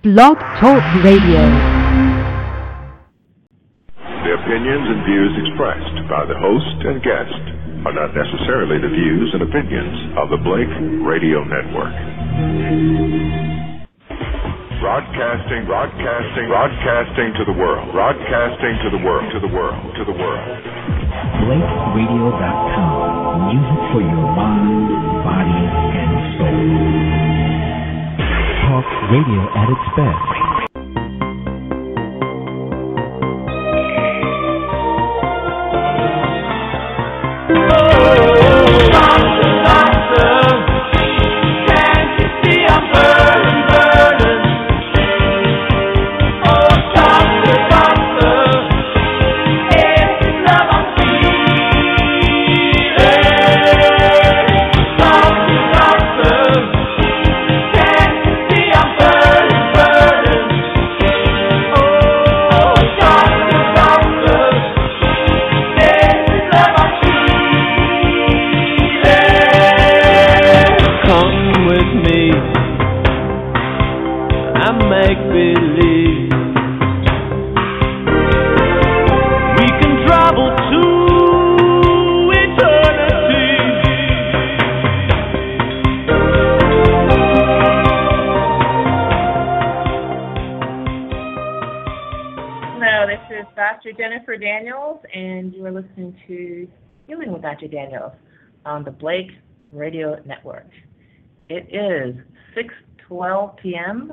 Blog Talk Radio. The opinions and views expressed by the host and guest are not necessarily the views and opinions of the Blake Radio Network. Broadcasting, broadcasting, broadcasting to the world, broadcasting to the world, to the world, to the world. BlakeRadio.com. Music for your mind, body, and soul. Talk radio at its best. Hello, this is Dr. Jennifer Daniels, and you are listening to Healing with Dr. Daniels on the Blake Radio Network. It is 6:12 p.m.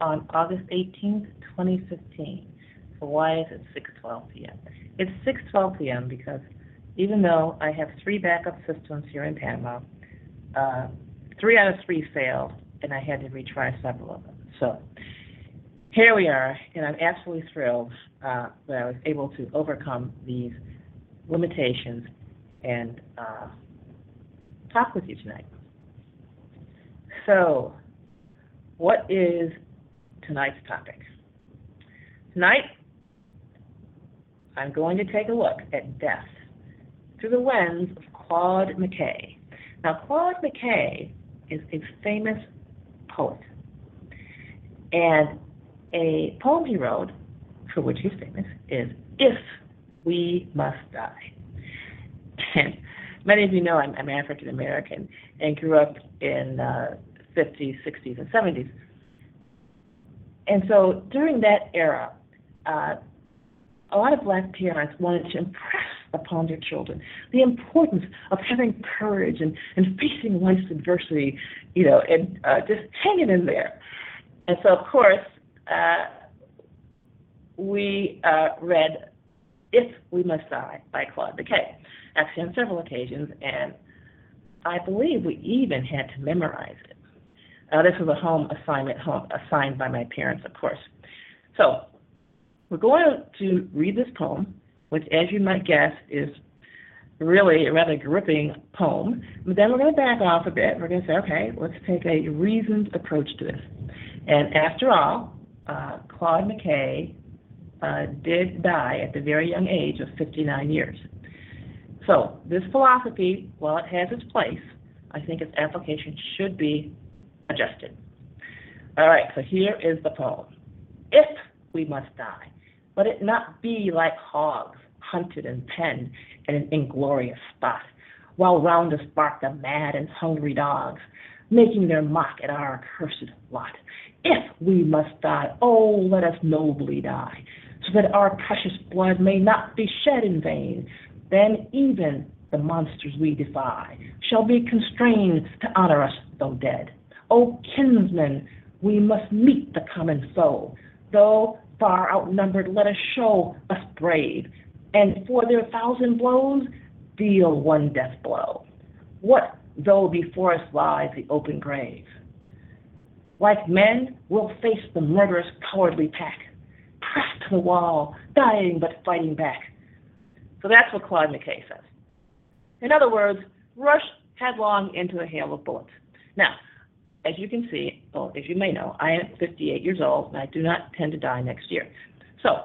on August 18th, 2015. So why is it 6:12 p.m.? It's 6:12 p.m. because even though I have three backup systems here in Panama, uh, three out of three failed, and I had to retry several of them. So here we are, and I'm absolutely thrilled uh, that I was able to overcome these limitations and uh, talk with you tonight. So, what is tonight's topic? Tonight, I'm going to take a look at death through the lens of Claude McKay. Now, Claude McKay is a famous poet. And a poem he wrote, for which he's famous, is If We Must Die. And many of you know I'm, I'm African American and grew up in uh, 50s, 60s, and 70s. And so during that era, uh, a lot of black parents wanted to impress upon their children the importance of having courage and, and facing life's adversity, you know, and uh, just hanging in there. And so, of course, uh, we uh, read If We Must Die by Claude McKay, actually on several occasions, and I believe we even had to memorize it. Uh, this was a home assignment home, assigned by my parents, of course. So we're going to read this poem, which, as you might guess, is really a rather gripping poem. But then we're going to back off a bit. We're going to say, okay, let's take a reasoned approach to this. And after all, uh, Claude McKay Uh, did die at the very young age of 59 years. So this philosophy, while it has its place, I think its application should be adjusted. All right, so here is the poem. If we must die, let it not be like hogs hunted and penned in an inglorious spot, while round us bark the mad and hungry dogs, making their mock at our accursed lot. If we must die, oh, let us nobly die, so that our precious blood may not be shed in vain. Then even the monsters we defy shall be constrained to honor us though dead. O kinsmen, we must meet the common foe. Though far outnumbered, let us show us brave, and for their thousand blows, deal one death blow. What though before us lies the open grave? Like men, we'll face the murderous, cowardly pack, pressed to the wall, dying but fighting back. So that's what Claude McKay says. In other words, rush headlong into a hail of bullets. Now, as you can see, or as you may know, I am 58 years old and I do not tend to die next year. So,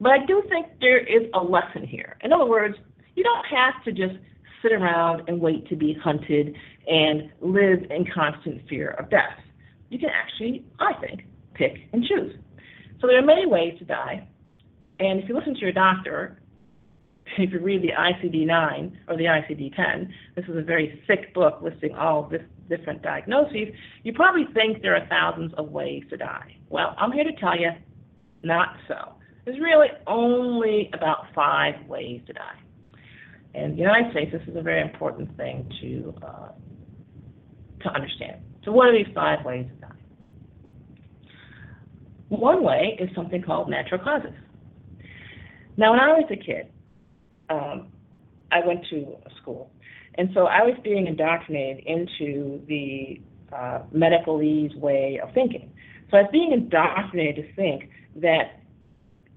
but I do think there is a lesson here. In other words, you don't have to just sit around and wait to be hunted and live in constant fear of death. You can actually, I think, pick and choose. So there are many ways to die, and if you listen to your doctor, if you read the ICD-9 or the ICD-10, this is a very thick book listing all of this different diagnoses, you probably think there are thousands of ways to die. Well, I'm here to tell you, not so. There's really only about five ways to die. In the United States, this is a very important thing to uh, to understand. So, what are these five ways to die? One way is something called natural causes. Now, when I was a kid, um, I went to school, and so I was being indoctrinated into the uh, medicalese way of thinking. So I was being indoctrinated to think that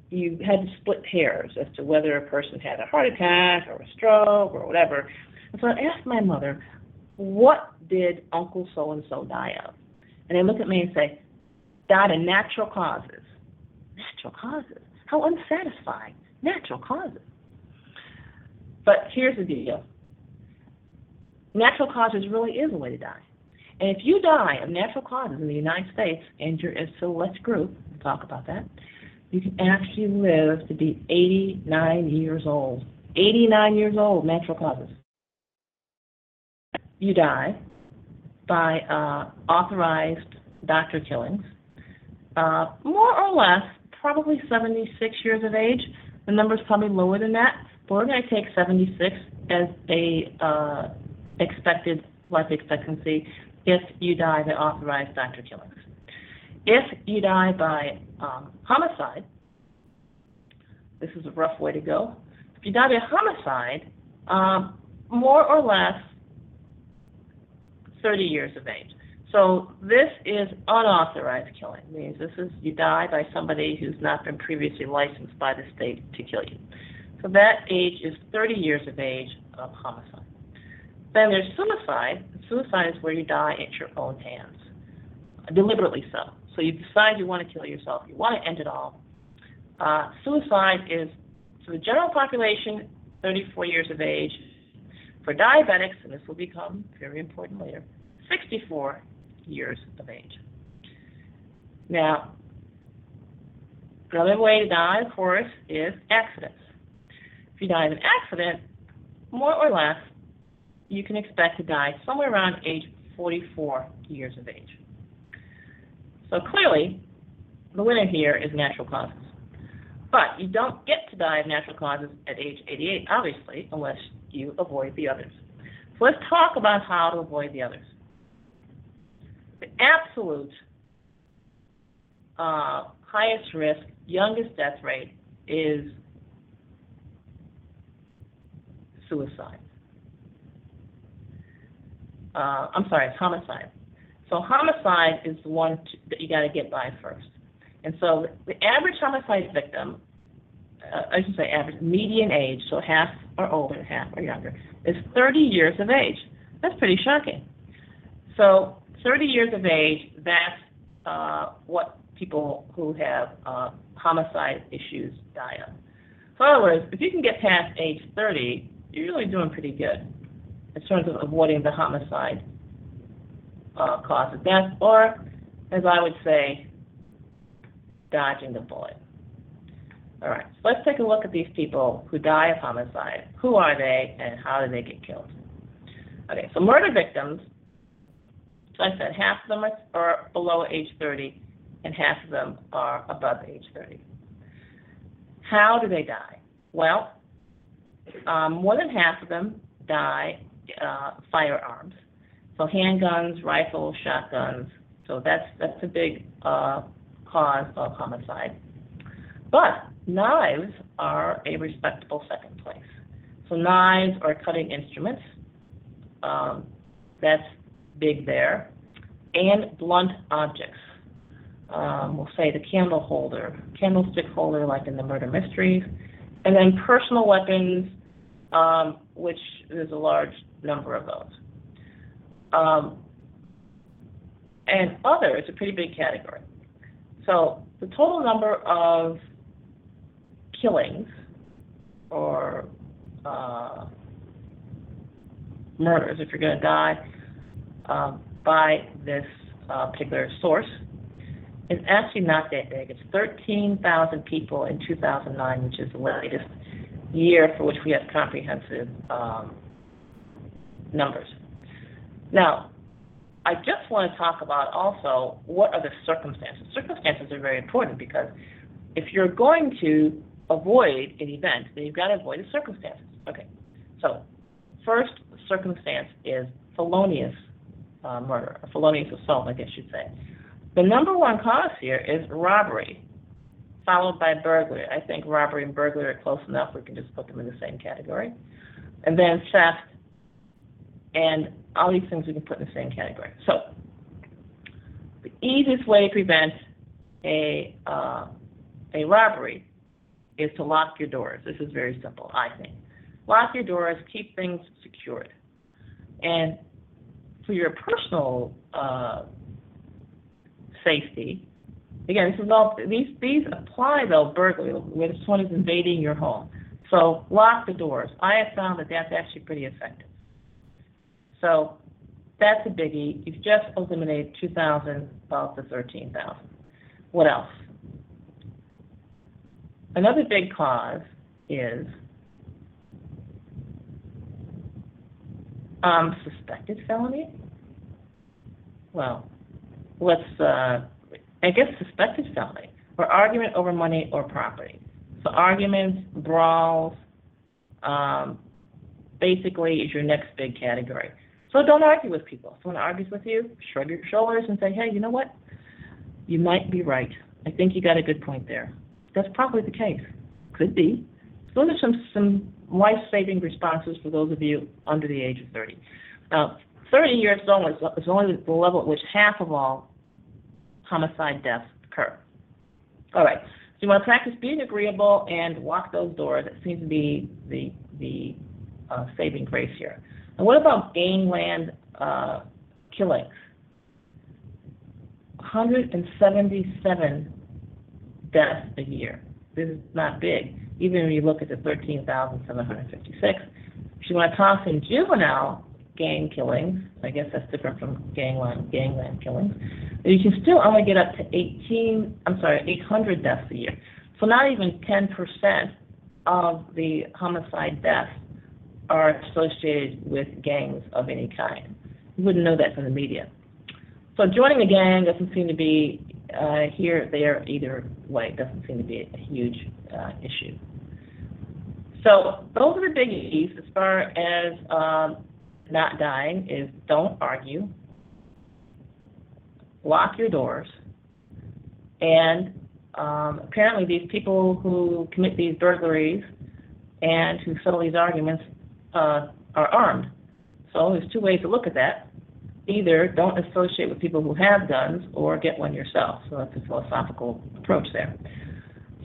you had to split hairs as to whether a person had a heart attack or a stroke or whatever. And so I asked my mother, what did Uncle so and so die of? And they look at me and say, died of natural causes. Natural causes? How unsatisfying. Natural causes. But here's the deal. Natural causes really is a way to die. And if you die of natural causes in the United States and you're a select group, we'll talk about that, you can actually live to be 89 years old. 89 years old, natural causes. You die by uh, authorized doctor killings, more or less, probably 76 years of age. The number's probably lower than that, but we're going to take 76 as a uh, expected life expectancy if you die by authorized doctor killings. If you die by um, homicide, this is a rough way to go. If you die by homicide, um, more or less 30 years of age. So this is unauthorized killing. Means this is you die by somebody who's not been previously licensed by the state to kill you. So that age is 30 years of age of homicide. Then there's suicide. Suicide is where you die at your own hands, deliberately so. So you decide you want to kill yourself, you want to end it all. Uh, suicide is, for the general population, 34 years of age. For diabetics, and this will become very important later, 64 years of age. Now, another way to die, of course, is accidents. If you die in an accident, more or less, you can expect to die somewhere around age 44 years of age. So clearly, the winner here is natural causes. But you don't get to die of natural causes at age 88, obviously, unless you avoid the others. So let's talk about how to avoid the others. The absolute uh, highest risk, youngest death rate is suicide. Uh, I'm sorry, homicide. So homicide is the one to, that you got to get by first. And so the average homicide victim, uh, I should say average, median age, so half are older, half are younger, is 30 years of age. That's pretty shocking. So 30 years of age, that's uh, what people who have uh, homicide issues die of. So in other words, if you can get past age 30, you're really doing pretty good in terms of avoiding the homicide uh, cause of death, or as I would say, dodging the bullet. All right, so let's take a look at these people who die of homicide. Who are they and how do they get killed? Okay, so murder victims, so I said half of them are, are below age 30 and half of them are above age 30. How do they die? Well, um, more than half of them die uh, firearms. So handguns, rifles, shotguns. So that's that's a big uh, cause of homicide. But knives are a respectable second place. So knives are cutting instruments. Um, that's big there. And blunt objects. Um, we'll say the candle holder, candlestick holder, like in the murder mysteries. And then personal weapons, um, which there's a large number of those. Um, and other is a pretty big category. So the total number of killings or uh, murders, if you're going to die um, by this uh, particular source, It's actually not that big. It's 13,000 people in 2009, which is the latest year for which we have comprehensive um, numbers. Now, I just want to talk about also what are the circumstances. Circumstances are very important because if you're going to avoid an event, then you've got to avoid the circumstances. Okay, so first circumstance is felonious uh, murder, or felonious assault, I guess you'd say. The number one cause here is robbery, followed by burglary. I think robbery and burglary are close enough. We can just put them in the same category. And then theft, and all these things we can put in the same category. So, the easiest way to prevent a uh, a robbery is to lock your doors. This is very simple, I think. Lock your doors, keep things secured. And for your personal uh, safety, again, this is all these these apply though burglary when someone is invading your home. So lock the doors. I have found that that's actually pretty effective. So that's a biggie. You've just eliminated 2,000 about the 13,000. What else? Another big cause is um, suspected felony. Well, let's, uh, I guess suspected felony, or argument over money or property. So arguments, brawls, um, basically is your next big category. So don't argue with people. If someone argues with you, shrug your shoulders and say, hey, you know what? You might be right. I think you got a good point there. That's probably the case. Could be. So those are some, some life-saving responses for those of you under the age of 30. Now, 30 years old is only the level at which half of all homicide deaths occur. All right. So you want to practice being agreeable and lock those doors. It seems to be the the uh, saving grace here. And what about gangland uh, killings? 177 deaths a year. This is not big, even when you look at the 13,756. If you want to toss in juvenile gang killings, I guess that's different from gangland, gangland killings, you can still only get up to 18, I'm sorry, 800 deaths a year. So not even 10% of the homicide deaths are associated with gangs of any kind. You wouldn't know that from the media. So joining a gang doesn't seem to be uh, here, there, either way. It doesn't seem to be a huge uh, issue. So those are the biggies as far as um, not dying is don't argue, lock your doors, and um, apparently these people who commit these burglaries and who settle these arguments uh, are armed. So there's two ways to look at that. Either don't associate with people who have guns or get one yourself. So that's a philosophical approach there.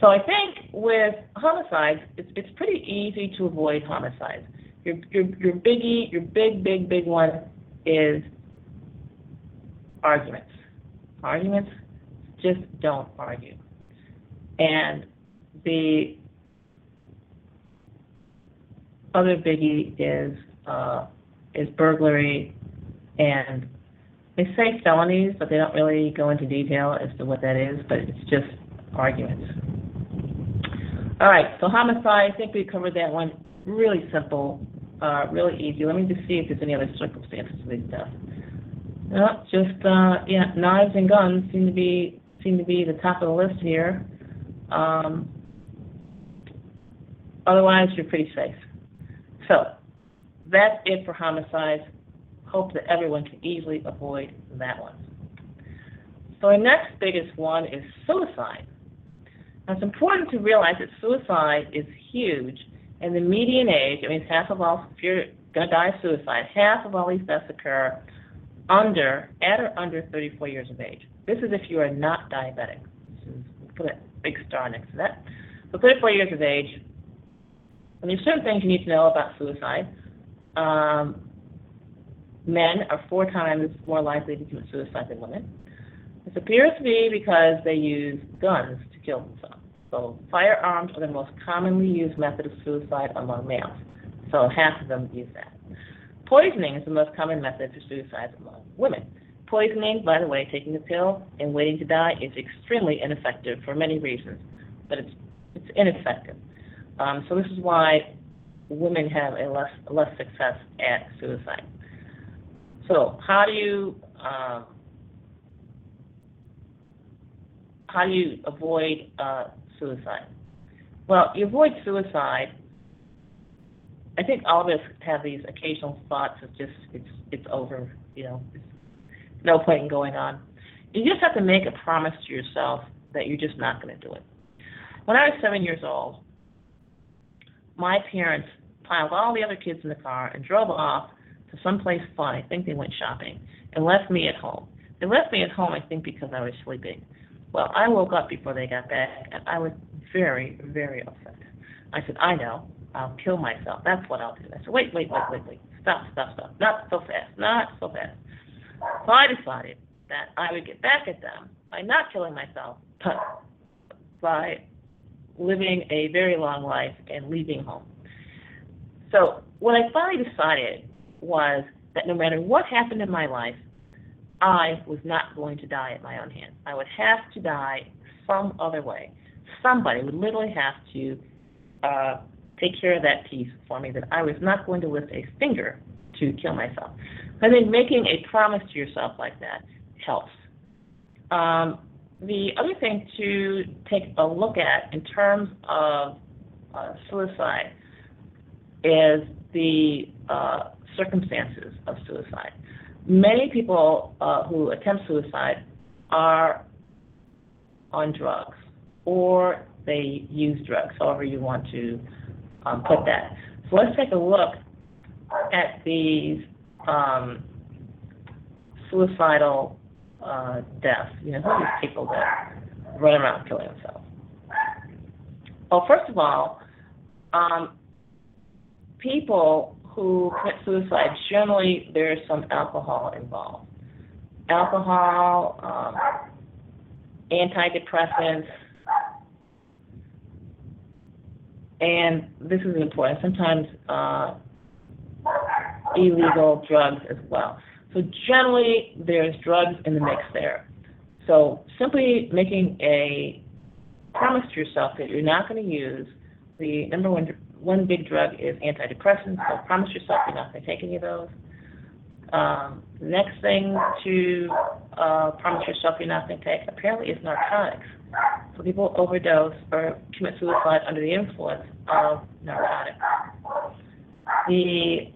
So I think with homicides, it's, it's pretty easy to avoid homicides. Your, your, your biggie, your big, big, big one is arguments. Arguments, just don't argue. And the other biggie is uh, is burglary, and they say felonies, but they don't really go into detail as to what that is. But it's just arguments. All right, so homicide. I think we covered that one. Really simple, uh, really easy. Let me just see if there's any other circumstances of these deaths. No, just uh, yeah, knives and guns seem to be seem to be the top of the list here. Um, otherwise, you're pretty safe. So that's it for homicides. Hope that everyone can easily avoid that one. So our next biggest one is suicide. Now it's important to realize that suicide is huge, and the median age, I mean, half of all, if you're going to die of suicide, half of all these deaths occur under, at or under 34 years of age. This is if you are not diabetic. Put a big star next to that. So 34 years of age, and there's certain things you need to know about suicide. Um, men are four times more likely to commit suicide than women. This appears to be because they use guns So firearms are the most commonly used method of suicide among males. So half of them use that. Poisoning is the most common method for suicide among women. Poisoning, by the way, taking a pill and waiting to die is extremely ineffective for many reasons, but it's it's ineffective. Um, so this is why women have a less less success at suicide. So how do you um, how do you avoid uh, suicide? Well, you avoid suicide. I think all of us have these occasional thoughts of just it's it's over, you know, no point in going on. You just have to make a promise to yourself that you're just not going to do it. When I was seven years old, my parents piled all the other kids in the car and drove off to someplace fun. I think they went shopping and left me at home. They left me at home, I think, because I was sleeping. Well, I woke up before they got back, and I was very, very upset. I said, I know, I'll kill myself. That's what I'll do. I said, wait, wait, wait, wait, wait. Stop, stop, stop. Not so fast. Not so fast. So I decided that I would get back at them by not killing myself, but by living a very long life and leaving home. So what I finally decided was that no matter what happened in my life, I was not going to die at my own hands. I would have to die some other way. Somebody would literally have to uh, take care of that piece for me, that I was not going to lift a finger to kill myself. I think making a promise to yourself like that helps. Um, the other thing to take a look at in terms of uh, suicide is the uh, circumstances of suicide. Many people uh, who attempt suicide are on drugs or they use drugs, however you want to um, put that. So let's take a look at these um, suicidal uh, deaths. You know, who are these people that run around killing themselves? Well, first of all, um, people who commit suicide, generally there's some alcohol involved. Alcohol, um, antidepressants, and this is important, sometimes uh, illegal drugs as well. So generally, there's drugs in the mix there. So simply making a promise to yourself that you're not going to use the number one one big drug is antidepressants. So promise yourself you're not going to take any of those. Um, next thing to uh, promise yourself you're not going to take apparently is narcotics. So people overdose or commit suicide under the influence of narcotics. The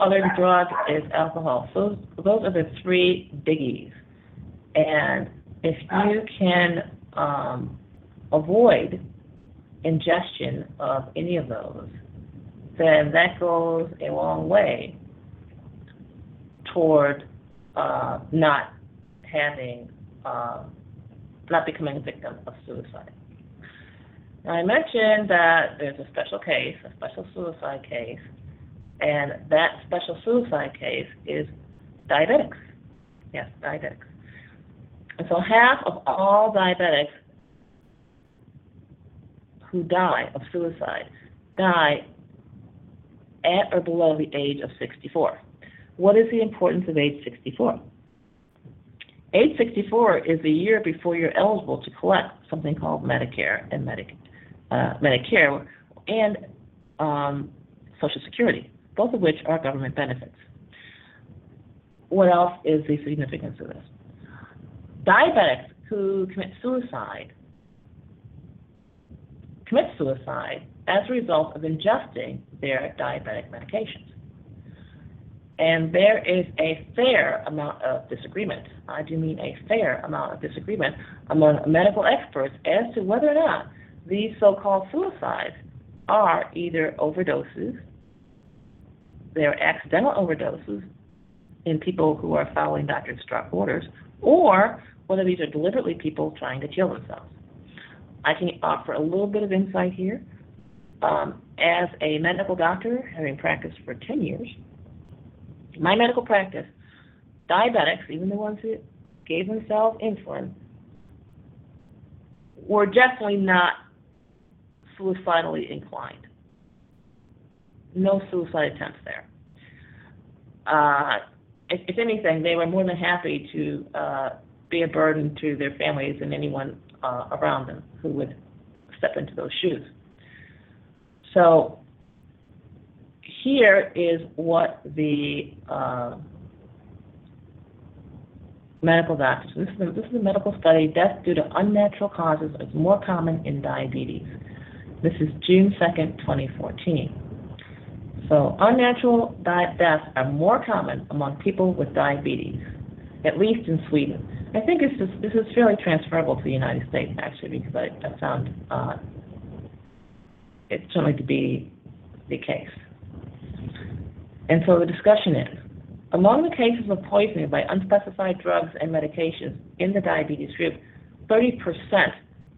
other drug is alcohol. So those are the three biggies. And if you can um, avoid ingestion of any of those, then that goes a long way toward uh, not having, uh, not becoming a victim of suicide. Now, I mentioned that there's a special case, a special suicide case, and that special suicide case is diabetics. Yes, diabetics. And so half of all diabetics who die of suicide die at or below the age of 64. What is the importance of age 64? Age 64 is the year before you're eligible to collect something called Medicare and uh, Medicare and um, Social Security both of which are government benefits. What else is the significance of this? Diabetics who commit suicide commit suicide as a result of ingesting their diabetic medications. And there is a fair amount of disagreement. I do mean a fair amount of disagreement among medical experts as to whether or not these so called suicides are either overdoses they're accidental overdoses in people who are following doctor's orders, or whether these are deliberately people trying to kill themselves. I can offer a little bit of insight here. Um, as a medical doctor, having practiced for 10 years, my medical practice, diabetics, even the ones who gave themselves insulin, were definitely not suicidally inclined no suicide attempts there. Uh, if, if anything, they were more than happy to uh, be a burden to their families and anyone uh, around them who would step into those shoes. So here is what the uh, medical doctors, this is, a, this is a medical study, death due to unnatural causes is more common in diabetes. This is June 2nd, 2014. So unnatural di- deaths are more common among people with diabetes, at least in Sweden. I think it's just, this is fairly transferable to the United States, actually, because I, I found uh, it certainly to be the case. And so the discussion is, among the cases of poisoning by unspecified drugs and medications in the diabetes group, 30%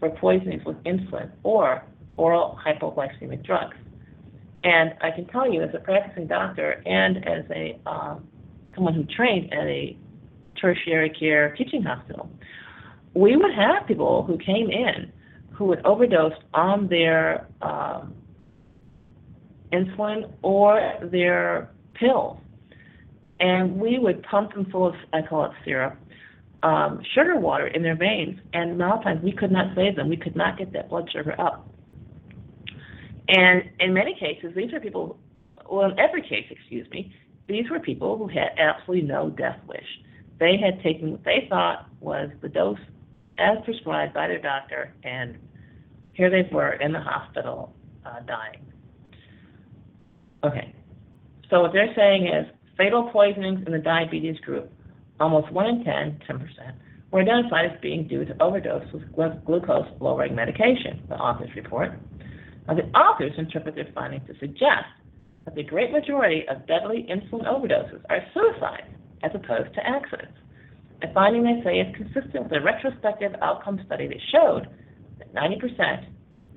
were poisonings with insulin or oral hypoglycemic drugs. And I can tell you, as a practicing doctor and as a um, someone who trained at a tertiary care teaching hospital, we would have people who came in who would overdose on their um, insulin or their pills. And we would pump them full of, I call it syrup, um, sugar water in their veins. And a lot of times we could not save them. We could not get that blood sugar up. And in many cases, these are people, well, in every case, excuse me, these were people who had absolutely no death wish. They had taken what they thought was the dose as prescribed by their doctor, and here they were in the hospital uh, dying. Okay, so what they're saying is fatal poisonings in the diabetes group, almost 1 in 10, 10%, were identified as being due to overdose with glucose lowering medication, the authors report. Now, the authors interpret their findings to suggest that the great majority of deadly insulin overdoses are suicides as opposed to accidents. A finding they say is consistent with a retrospective outcome study that showed that 90%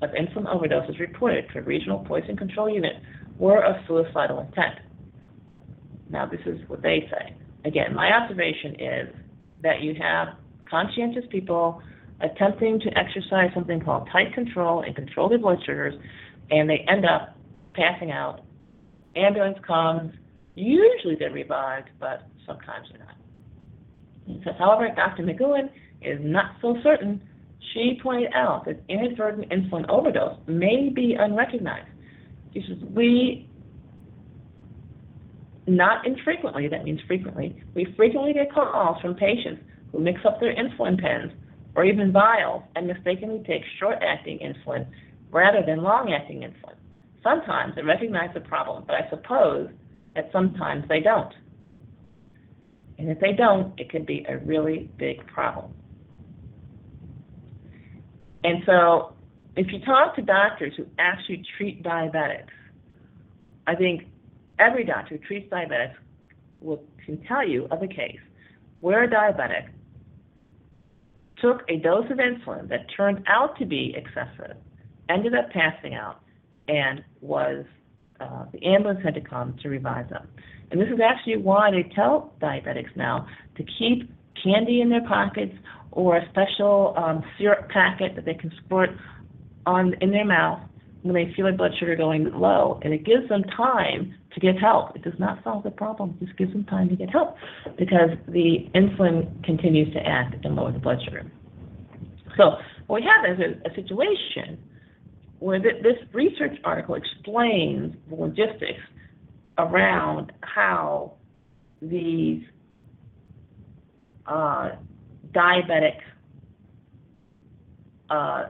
of insulin overdoses reported to a regional poison control unit were of suicidal intent. Now, this is what they say. Again, my observation is that you have conscientious people attempting to exercise something called tight control and control their blood sugars, and they end up passing out. Ambulance comes, usually they're revived, but sometimes they're not. He says, however, Dr. McGowan is not so certain. She pointed out that inadvertent insulin overdose may be unrecognized. She says, we not infrequently, that means frequently, we frequently get calls from patients who mix up their insulin pens or even vials and mistakenly take short-acting insulin rather than long-acting insulin. Sometimes they recognize the problem, but I suppose that sometimes they don't. And if they don't, it can be a really big problem. And so, if you talk to doctors who actually treat diabetics, I think every doctor who treats diabetics will, can tell you of a case where a diabetic took a dose of insulin that turned out to be excessive, ended up passing out, and was uh, the ambulance had to come to revive them. And this is actually why they tell diabetics now to keep candy in their pockets or a special um, syrup packet that they can squirt on in their mouth when they feel their blood sugar going low, and it gives them time to get help. It does not solve the problem; it just gives them time to get help because the insulin continues to act and lower the blood sugar. So what we have is a, a situation where th- this research article explains the logistics around how these uh, diabetic uh,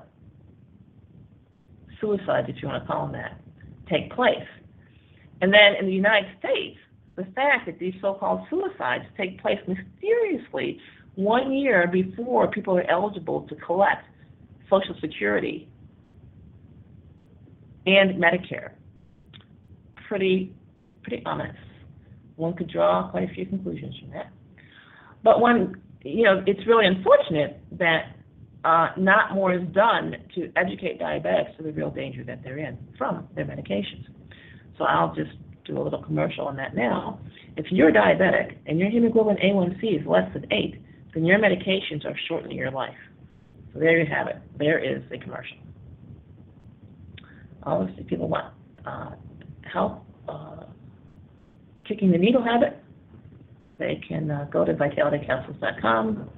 suicides, if you want to call them that, take place. And then in the United States, the fact that these so-called suicides take place mysteriously one year before people are eligible to collect Social Security and Medicare. Pretty, pretty ominous. One could draw quite a few conclusions from that. But one, you know, it's really unfortunate that uh, not more is done to educate diabetics to the real danger that they're in from their medications. So I'll just do a little commercial on that now. If you're diabetic and your hemoglobin A1C is less than 8, then your medications are shortening your life. So there you have it. There is the commercial. Obviously, people want uh, help uh, kicking the needle habit. they can uh, go to vitalitycapsules.com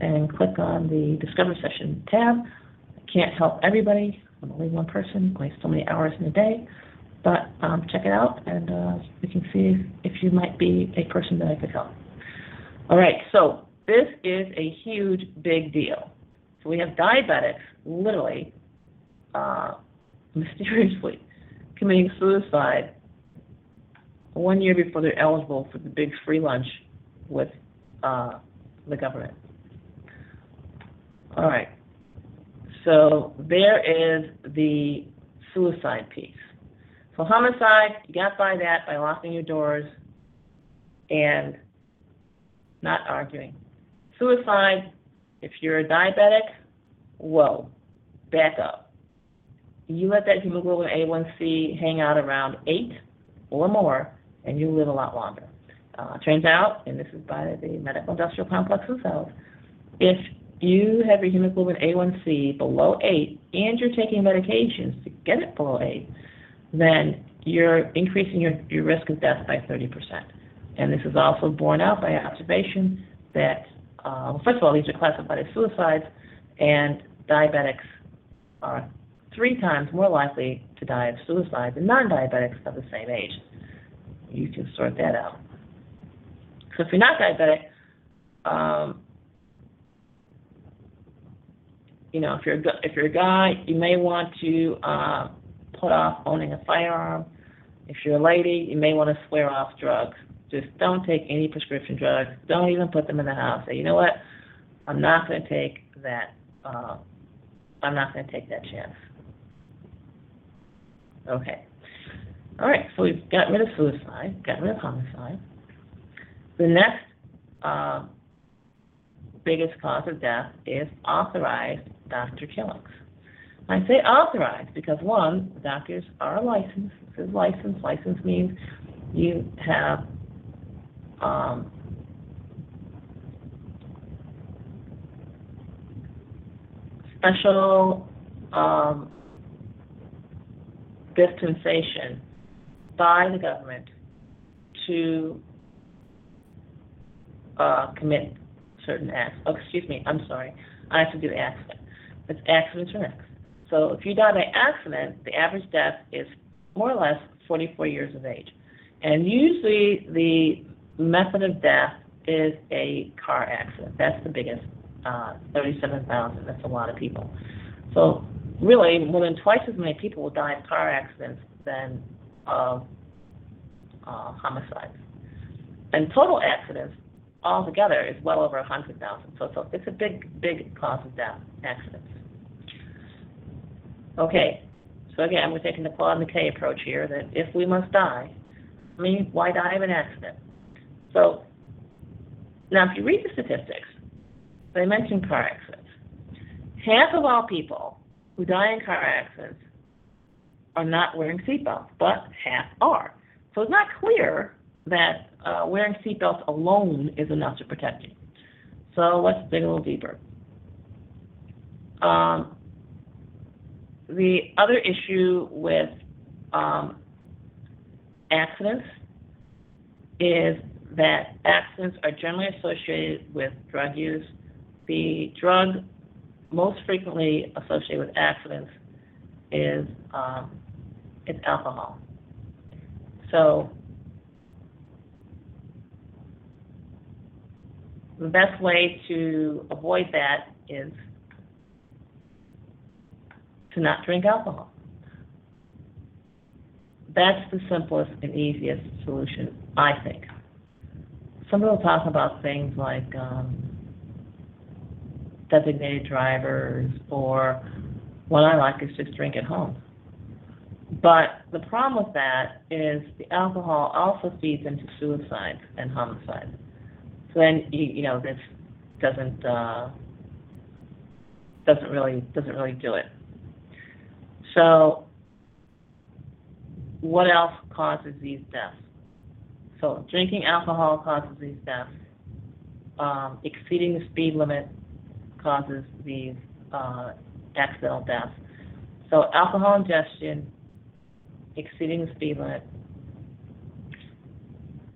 and click on the Discover Session tab. I can't help everybody. I'm only one person, only so many hours in a day. But um, check it out, and uh, we can see if, if you might be a person that I could help. All right, so this is a huge, big deal. So we have diabetics literally, uh, mysteriously committing suicide one year before they're eligible for the big free lunch with uh, the government. All right. So there is the suicide piece. So homicide, you got by that by locking your doors and not arguing. Suicide, if you're a diabetic, whoa, back up. You let that hemoglobin A1C hang out around 8 or more, and you live a lot longer. Uh, turns out, and this is by the medical industrial complex themselves, if you have your hemoglobin A1C below 8 and you're taking medications to get it below 8, then you're increasing your, your risk of death by 30%. And this is also borne out by observation that, uh, first of all, these are classified as suicides, and diabetics are three times more likely to die of suicide than non-diabetics of the same age. You can sort that out. So if you're not diabetic, um, you know, if you're a, if you're a guy, you may want to uh, put off owning a firearm. If you're a lady, you may want to swear off drugs. Just don't take any prescription drugs. Don't even put them in the house. Say, you know what? I'm not going to take that. Uh, I'm not going to take that chance. Okay. All right. So we've got rid of suicide. Got rid of homicide. The next uh, biggest cause of death is authorized doctor killings. I say authorized because one, doctors are licensed. This is license. License means you have um, special um, dispensation by the government to uh, commit certain acts. Oh, excuse me, I'm sorry. I have to do accident. It's accidents or acts. So if you die by accident, the average death is more or less 44 years of age. And usually the method of death is a car accident. That's the biggest, uh, 37,000. That's a lot of people. So really, more than twice as many people will die in car accidents than of uh, homicides. And total accidents altogether is well over 100,000. So, so it's a big, big cause of death, accidents. Okay, so again, we're taking the Claude McKay approach here that if we must die, I mean, why die of an accident? So, now if you read the statistics, they mention car accidents. Half of all people who die in car accidents are not wearing seatbelts, but half are. So it's not clear that uh, wearing seatbelts alone is enough to protect you. So let's dig a little deeper. Um, the other issue with um, accidents is that accidents are generally associated with drug use. The drug most frequently associated with accidents is um, it's alcohol. So the best way to avoid that is to not drink alcohol. That's the simplest and easiest solution, I think. Some people talk about things like um, designated drivers, or what I like is just drink at home. But the problem with that is the alcohol also feeds into suicide and homicide. So then you, you know this doesn't uh, doesn't really doesn't really do it. So what else causes these deaths? So drinking alcohol causes these deaths. Um, exceeding the speed limit causes these uh, accidental deaths. So alcohol ingestion, exceeding the speed limit,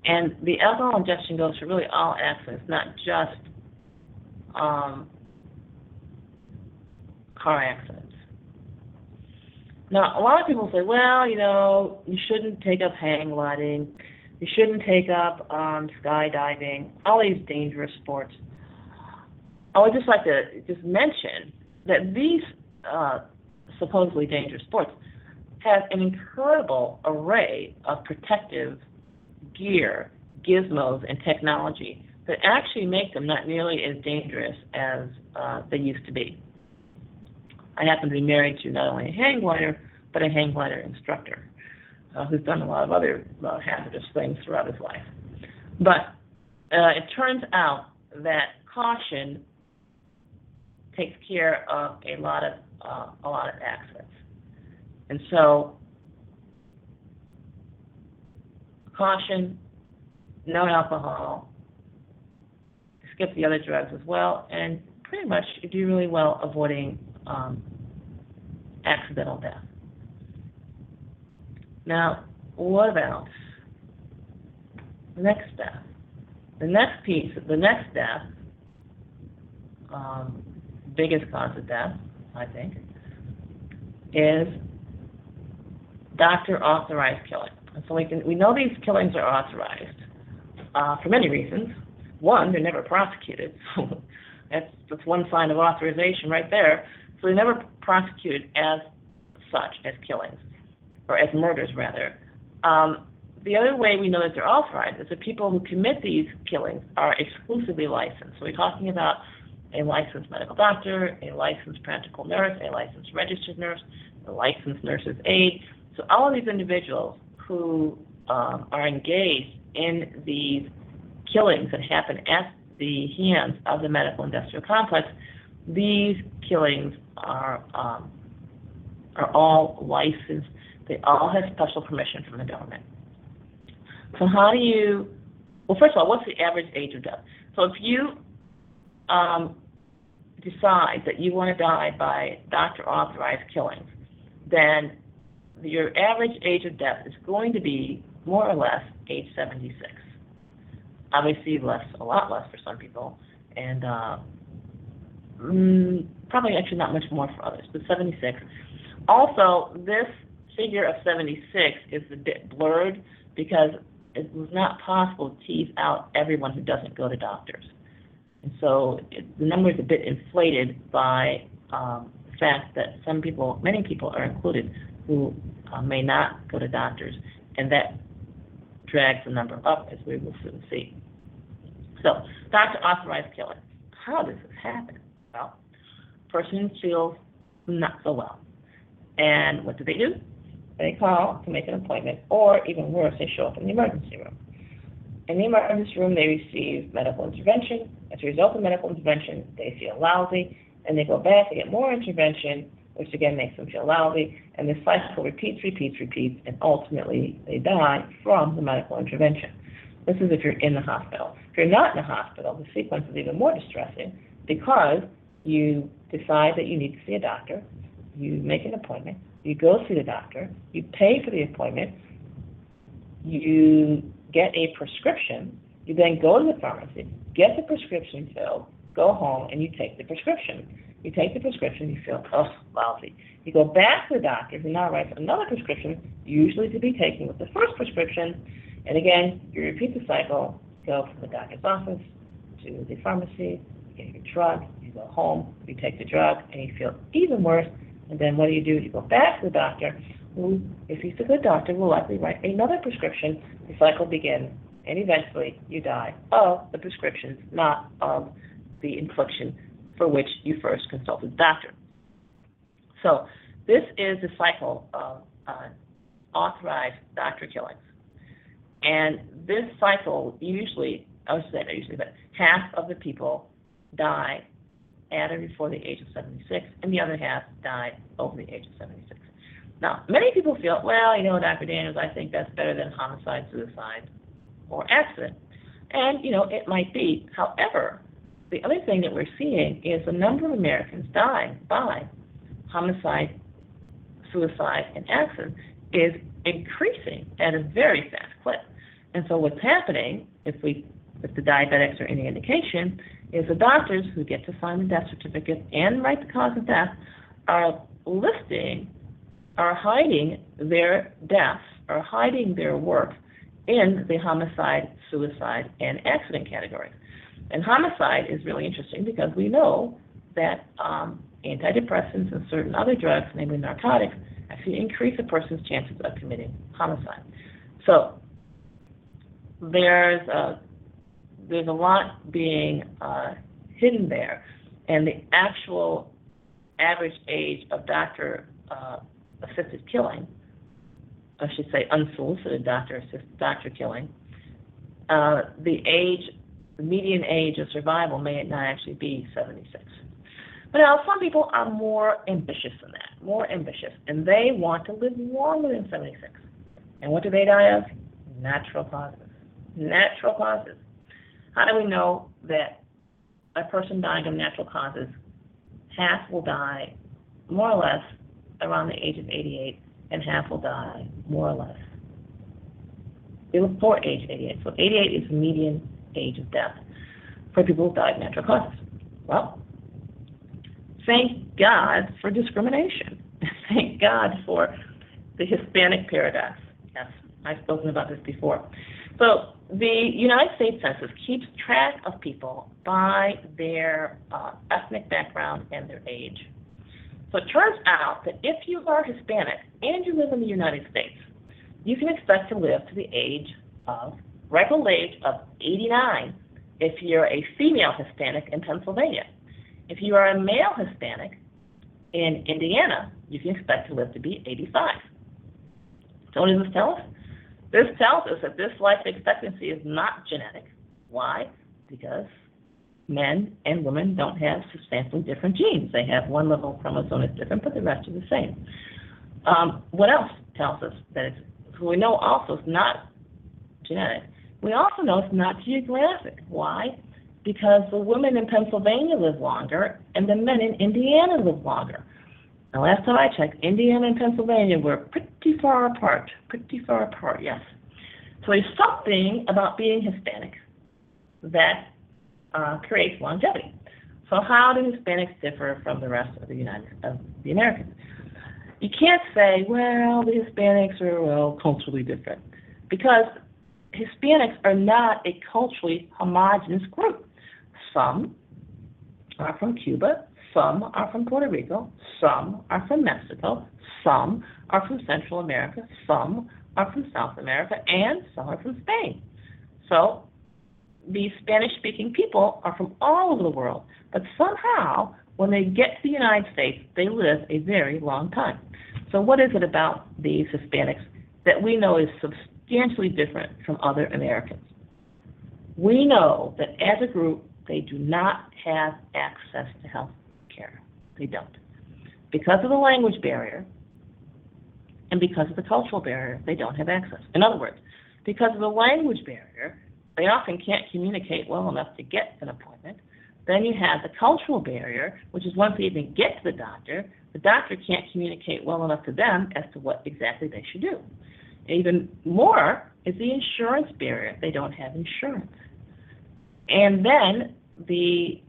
And the alcohol ingestion goes for really all accidents, not just um, car accidents. Now, a lot of people say, well, you know, you shouldn't take up hang gliding, you shouldn't take up um, skydiving, all these dangerous sports. I would just like to just mention that these uh, supposedly dangerous sports have an incredible array of protective gear, gizmos, and technology that actually make them not nearly as dangerous as uh, they used to be. I happen to be married to not only a hang glider, but a hang glider instructor uh, who's done a lot of other uh, hazardous things throughout his life. But uh, it turns out that caution takes care of a lot of uh, a lot of accidents, and so caution, no alcohol, skip the other drugs as well, and pretty much you do really well avoiding um, accidental death. Now, what about the next death? The next piece, the next death, um, biggest cause of death, I think, is doctor authorized killing. And so we can we know these killings are authorized uh, for many reasons. One, they're never prosecuted. That's that's one sign of authorization right there. So they're never prosecuted as such as killings or as murders rather. Um, the other way we know that they're authorized is that people who commit these killings are exclusively licensed. So we're talking about a licensed medical doctor, a licensed practical nurse, a licensed registered nurse, a licensed nurse's aide. So all of these individuals who um, are engaged in these killings that happen at the hands of the medical industrial complex, these killings are um, are all licensed. They all have special permission from the government. So how do you? Well, first of all, what's the average age of death? So if you um, decide that you want to die by doctor authorized killings, then your average age of death is going to be more or less age 76. Obviously, less, a lot less for some people, and uh, mm, probably actually not much more for others, but 76. Also, this figure of 76 is a bit blurred because it was not possible to tease out everyone who doesn't go to doctors. And so it, the number is a bit inflated by um, the fact that some people, many people are included who uh, may not go to doctors, and that drags the number up as we will soon see. So, doctor authorized killing. How does this happen? Well, person feels not so well. And what do they do? They call to make an appointment, or even worse, they show up in the emergency room. In the emergency room, they receive medical intervention. As a result of medical intervention, they feel lousy, and they go back to get more intervention, which again makes them feel lousy, and this cycle repeats, repeats, repeats, and ultimately they die from the medical intervention. This is if you're in the hospital. If you're not in the hospital, the sequence is even more distressing because you decide that you need to see a doctor, you make an appointment, you go see the doctor, you pay for the appointment, you get a prescription, you then go to the pharmacy, get the prescription filled, go home, and you take the prescription. You take the prescription, you feel, oh, lousy. You go back to the doctor who now writes another prescription, usually to be taken with the first prescription, and again, you repeat the cycle, go from the doctor's office to the pharmacy, you get your drug, you go home, you take the drug, and you feel even worse, and then what do you do? You go back to the doctor, who, if he's a good doctor, will likely write another prescription. The cycle begins, and eventually you die of the prescriptions, not of the infliction for which you first consulted the doctor. So this is the cycle of uh, authorized doctor killings. And this cycle usually, I would say not usually, but half of the people die at or before the age of 76, and the other half die over the age of 76. Now, many people feel, well, you know, Dr. Daniels, I think that's better than homicide, suicide, or accident. And, you know, it might be. However, the other thing that we're seeing is the number of Americans dying by homicide, suicide, and accident is increasing at a very fast clip. And so what's happening, if we if the diabetics are any indication, is the doctors who get to sign the death certificate and write the cause of death are listing, are hiding their deaths, are hiding their work in the homicide, suicide, and accident categories. And homicide is really interesting because we know that um, antidepressants and certain other drugs, namely narcotics, actually increase a person's chances of committing homicide. So there's a there's a lot being uh, hidden there, and the actual average age of doctor uh, assisted killing, I should say unsolicited doctor assisted doctor killing, uh, the age, the median age of survival may not actually be 76. But now some people are more ambitious than that, more ambitious, and they want to live longer than 76. And what do they die of? Natural causes. Natural causes. How do we know that a person dying of natural causes, half will die more or less around the age of 88, and half will die more or less before age 88. So 88 is the median age of death for people who die of natural causes. Well, thank God for discrimination. thank God for the Hispanic paradox. Yes, I've spoken about this before. So the United States Census keeps track of people by their uh, ethnic background and their age. So it turns out that if you are Hispanic and you live in the United States, you can expect to live to the age of regular age of 89 if you're a female Hispanic in Pennsylvania. If you are a male Hispanic in Indiana, you can expect to live to be 85. So what does this tell us? This tells us that this life expectancy is not genetic. Why? Because men and women don't have substantially different genes. They have one of chromosome that's different, but the rest are the same. Um, what else tells us that it's, so we know also it's not genetic. We also know it's not geographic. Why? Because the women in Pennsylvania live longer and the men in Indiana live longer. Now, last time I checked, Indiana and Pennsylvania were pretty far apart. Pretty far apart, yes. So there's something about being Hispanic that uh, creates longevity. So how do Hispanics differ from the rest of the United of the Americans? You can't say, well, the Hispanics are well culturally different, because Hispanics are not a culturally homogenous group. Some are from Cuba, some are from Puerto Rico, some are from Mexico, some are from Central America, some are from South America, and some are from Spain. So these Spanish speaking people are from all over the world, but somehow when they get to the United States, they live a very long time. So, what is it about these Hispanics that we know is substantially different from other Americans? We know that as a group, they do not have access to health care. They don't. Because of the language barrier and because of the cultural barrier, they don't have access. In other words, because of the language barrier, they often can't communicate well enough to get an appointment. Then you have the cultural barrier, which is once they even get to the doctor, the doctor can't communicate well enough to them as to what exactly they should do. Even more is the insurance barrier. They don't have insurance. And then the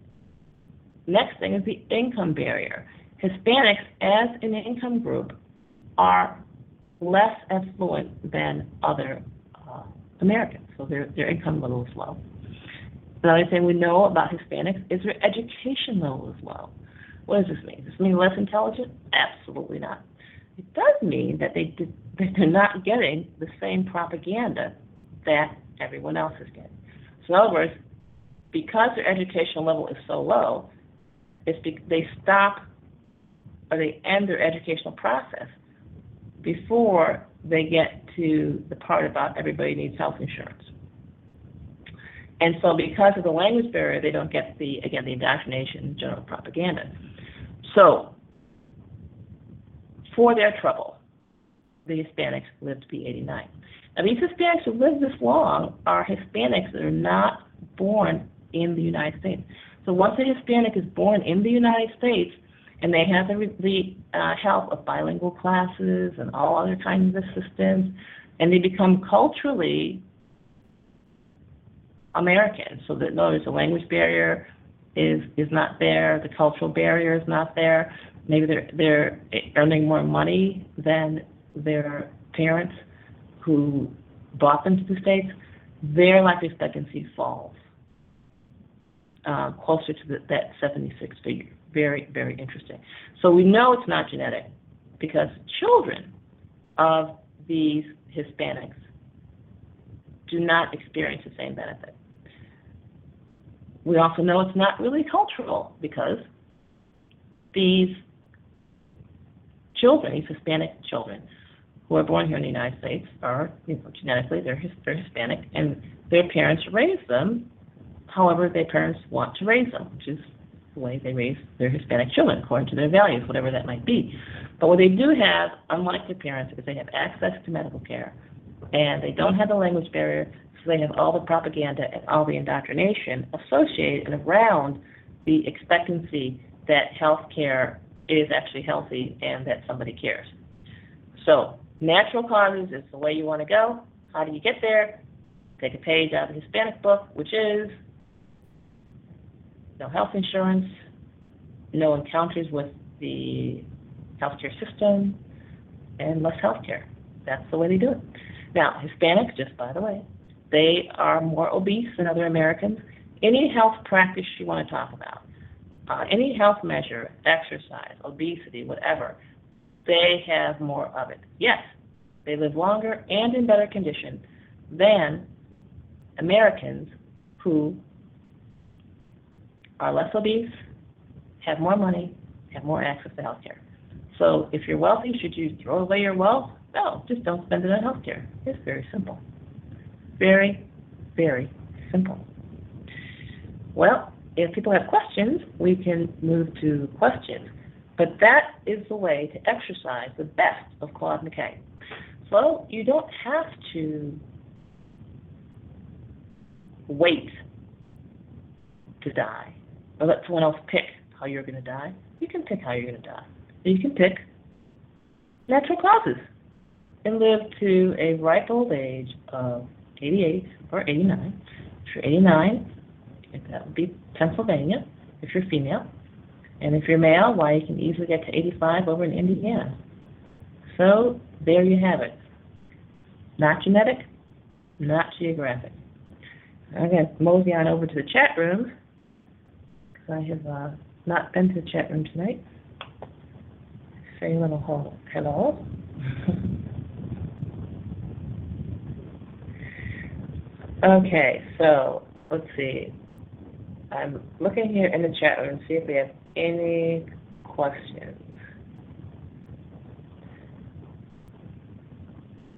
next thing is the income barrier. Hispanics, as an income group, are less affluent than other uh, Americans, so their, their income level is low. Another thing we know about Hispanics is their education level is low. What does this mean? Does this mean less intelligent? Absolutely not. It does mean that they did, that they're not getting the same propaganda that everyone else is getting. So in other words, because their educational level is so low, it's be, they stop or they end their educational process before they get to the part about everybody needs health insurance. And so because of the language barrier, they don't get the, again, the indoctrination, general propaganda. So for their trouble, the Hispanics live to be 89. Now these Hispanics who live this long are Hispanics that are not born in the United States. So once a Hispanic is born in the United States, and they have the, the uh, help of bilingual classes and all other kinds of assistance, and they become culturally American. So that there's a language barrier is is not there, the cultural barrier is not there. Maybe they're they're earning more money than their parents who brought them to the states. Their life expectancy falls uh, closer to the, that 76 figure. Very very interesting. So we know it's not genetic because children of these Hispanics do not experience the same benefit. We also know it's not really cultural because these children, these Hispanic children, who are born here in the United States are you know, genetically they're, they're Hispanic, and their parents raise them however their parents want to raise them, which is the way they raise their Hispanic children according to their values, whatever that might be. But what they do have, unlike their parents, is they have access to medical care, and they don't have the language barrier, they have all the propaganda and all the indoctrination associated around the expectancy that health care is actually healthy and that somebody cares. So, natural causes is the way you want to go. How do you get there? Take a page out of the Hispanic book, which is no health insurance, no encounters with the healthcare system, and less healthcare. That's the way they do it. Now, Hispanics, just by the way, they are more obese than other Americans. Any health practice you want to talk about, uh, any health measure, exercise, obesity, whatever, they have more of it. Yes, they live longer and in better condition than Americans who are less obese, have more money, have more access to health care. So if you're wealthy, should you throw away your wealth? No, just don't spend it on health care. It's very simple. Very, very simple. Well, if people have questions, we can move to questions. But that is the way to exercise the best of Claude McKay. So you don't have to wait to die or let someone else pick how you're going to die. You can pick how you're going to die. You can pick natural causes and live to a ripe old age of 88 or 89. If you're 89, that would be Pennsylvania if you're female. And if you're male, why, you can easily get to 85 over in Indiana. So there you have it. Not genetic, not geographic. Again, mosey on over to the chat room. Because I have uh, not been to the chat room tonight. Say a little hello. okay, so let's see. I'm looking here in the chat room to see if we have any questions.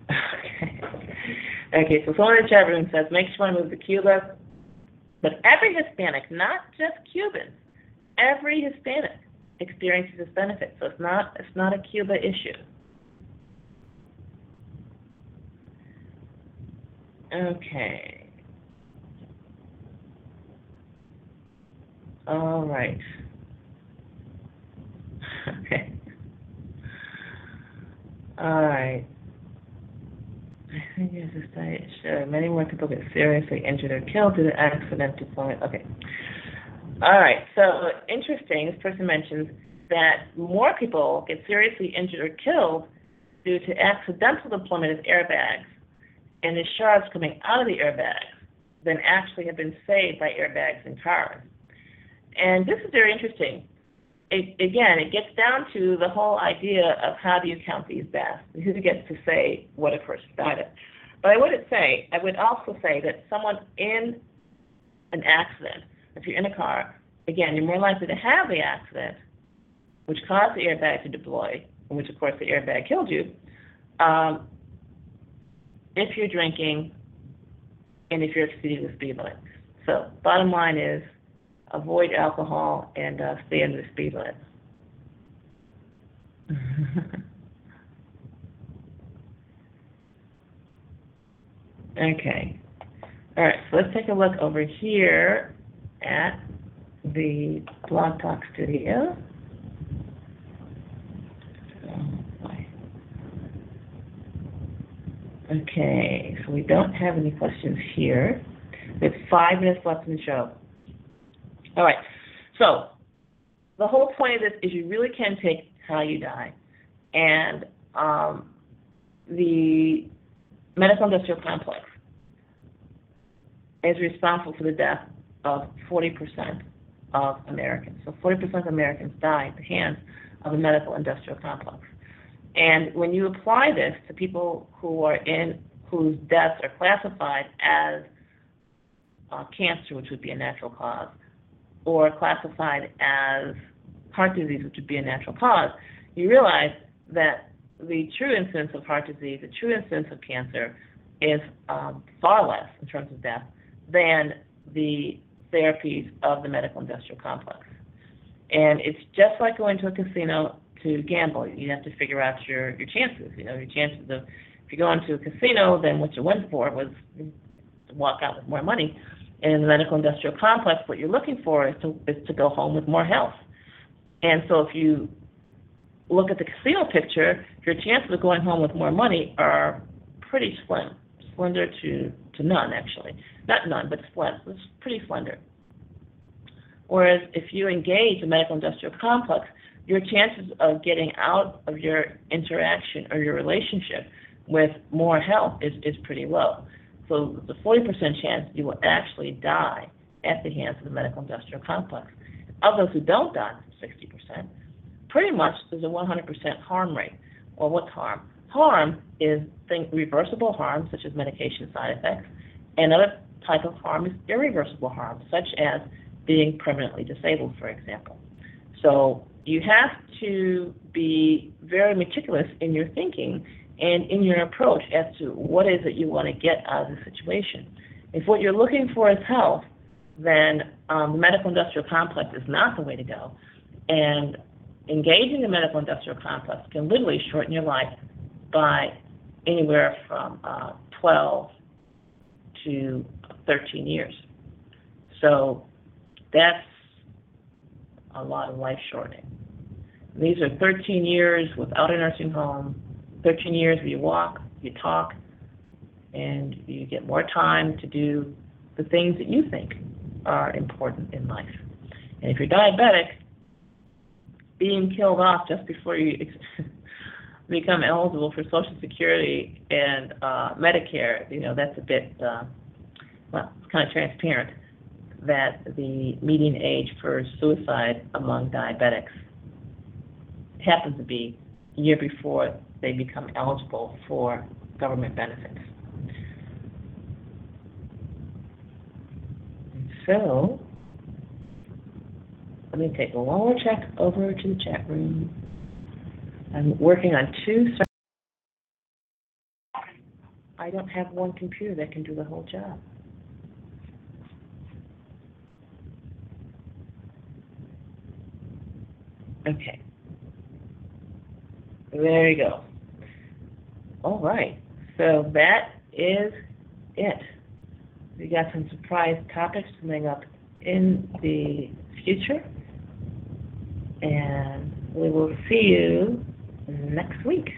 Okay. Okay, so someone in the chat room says, make sure to move to Cuba. But every Hispanic, not just Cubans, every Hispanic experiences this benefit. So it's not it's not a Cuba issue. Okay. All right. Okay. All right. I think it's a state sure many more people get seriously injured or killed due to accident deployment. Okay. All right. So interesting. This person mentions that more people get seriously injured or killed due to accidental deployment of airbags and the shards coming out of the airbags than actually have been saved by airbags in cars. And this is very interesting. It, again, it gets down to the whole idea of how do you count these deaths? Who gets to say what a person died? But I wouldn't say, I would also say that someone in an accident, if you're in a car, again, you're more likely to have the accident, which caused the airbag to deploy, which, of course, the airbag killed you, um, if you're drinking and if you're exceeding the speed limit. So, bottom line is avoid alcohol and uh, stay under the speed limit. okay. All right, so let's take a look over here at the Blog Talk Studio. Okay, so we don't have any questions here. We have five minutes left in the show. All right. So the whole point of this is you really can take how you die, and um, the medical industrial complex is responsible for the death of 40% of Americans. So 40% of Americans die at the hands of the medical industrial complex. And when you apply this to people who are in whose deaths are classified as uh, cancer, which would be a natural cause, or classified as heart disease, which would be a natural cause, you realize that the true incidence of heart disease, the true incidence of cancer, is um, far less in terms of death than the therapies of the medical industrial complex. And it's just like going to a casino to gamble. You have to figure out your, your chances. You know, your chances of if you go into a casino, then what you went for was to walk out with more money. And in the medical industrial complex, what you're looking for is to is to go home with more health. And so if you look at the casino picture, your chances of going home with more money are pretty slim, slender to, to none actually. Not none, but slim. It's pretty slender. Whereas if you engage the medical industrial complex, your chances of getting out of your interaction or your relationship with more health is, is pretty low. So the 40% chance you will actually die at the hands of the medical industrial complex. Of those who don't die, 60%, pretty much there's a 100% harm rate. Well, what's harm? Harm is reversible harm, such as medication side effects, and other type of harm is irreversible harm, such as being permanently disabled, for example. So you have to be very meticulous in your thinking and in your approach as to what is it you want to get out of the situation. If what you're looking for is health, then um, the medical industrial complex is not the way to go. And engaging the medical industrial complex can literally shorten your life by anywhere from uh, 12 to 13 years. So that's a lot of life shortening. These are 13 years without a nursing home, 13 years where you walk, you talk, and you get more time to do the things that you think are important in life. And if you're diabetic, being killed off just before you become eligible for Social Security and uh, Medicare, you know, that's a bit, uh, well, it's kind of transparent that the median age for suicide among diabetics happens to be a year before they become eligible for government benefits. So, let me take one more check over to the chat room. I'm working on two. I don't have one computer that can do the whole job. Okay. There you go. All right. So that is it. We got some surprise topics coming up in the future. And we will see you next week.